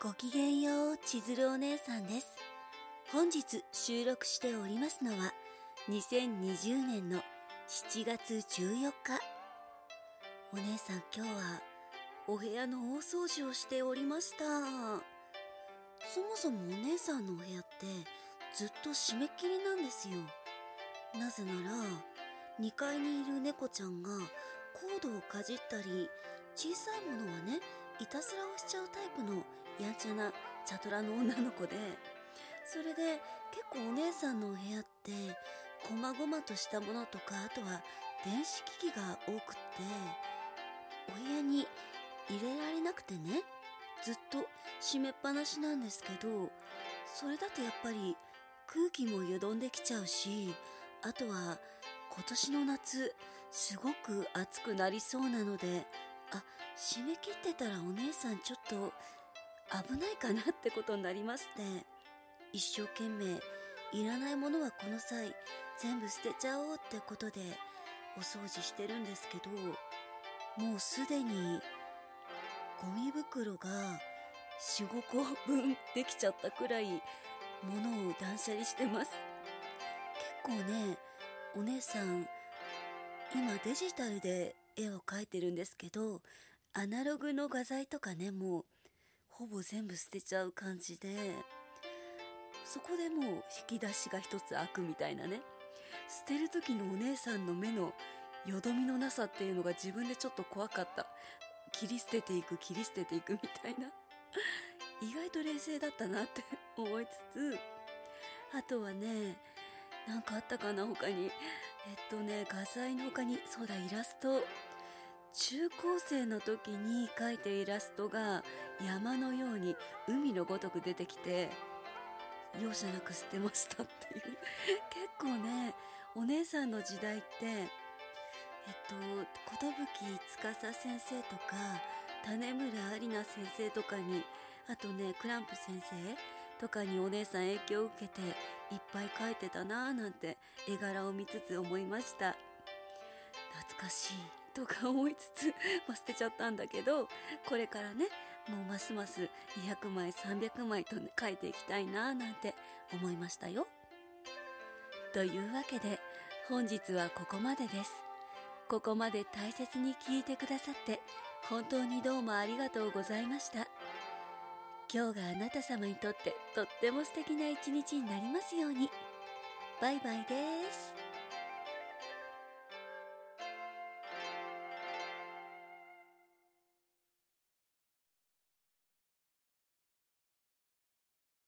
ごきげんよう、千鶴お姉さんです。本日収録しておりますのは、2020年の7月14日。お姉さん今日は、お部屋の大掃除をしておりました。そもそもお姉さんのお部屋って、ずっと締め切りなんですよ。なぜなら、2階にいる猫ちゃんがコードをかじったり、小さいものはね、いたずらをしちゃうタイプのやんちゃなチャトラの女の子で、それで結構お姉さんのお部屋って、こまごまとしたものとか、あとは電子機器が多くって、お部屋に入れられなくてね、ずっと閉めっぱなしなんですけど、それだとやっぱり空気もよどんできちゃうし、あとは今年の夏、すごく暑くなりそうなので、あ、締め切ってたらお姉さんちょっと危ないかなってことになりまして、一生懸命いらないものはこの際全部捨てちゃおうってことでお掃除してるんですけど、もうすでにゴミ袋が4、5個分できちゃったくらい物を断捨離してます。結構ね、お姉さん今デジタルで絵を描いてるんですけど、アナログの画材とかね、もうほぼ全部捨てちゃう感じで、そこでもう引き出しが一つ開くみたいなね。捨てる時のお姉さんの目のよどみのなさっていうのが自分でちょっと怖かった。切り捨てていく、切り捨てていくみたいな。意外と冷静だったなって 思いつつ、あとはね、なんかあったかな他に。えっとね、画材の他に、そうだ、イラスト。中高生の時に描いたイラストが山のように海のごとく出てきて、容赦なく捨てましたっていう。結構ね、お姉さんの時代って、えっと、ことぶき司先生とか、種村有奈先生とかに、あとね、クランプ先生とかにお姉さん影響を受けて、いっぱい描いてたなぁなんて絵柄を見つつ思いました。懐かしいとか思いつつ、まあ、捨てちゃったんだけど、これからね、もうますます200枚、300枚と、ね、書いていきたいなぁなんて思いましたよ。というわけで、本日はここまでです。ここまで大切に聞いてくださって、本当にどうもありがとうございました。今日があなた様にとってとっても素敵な一日になりますように。バイバイです。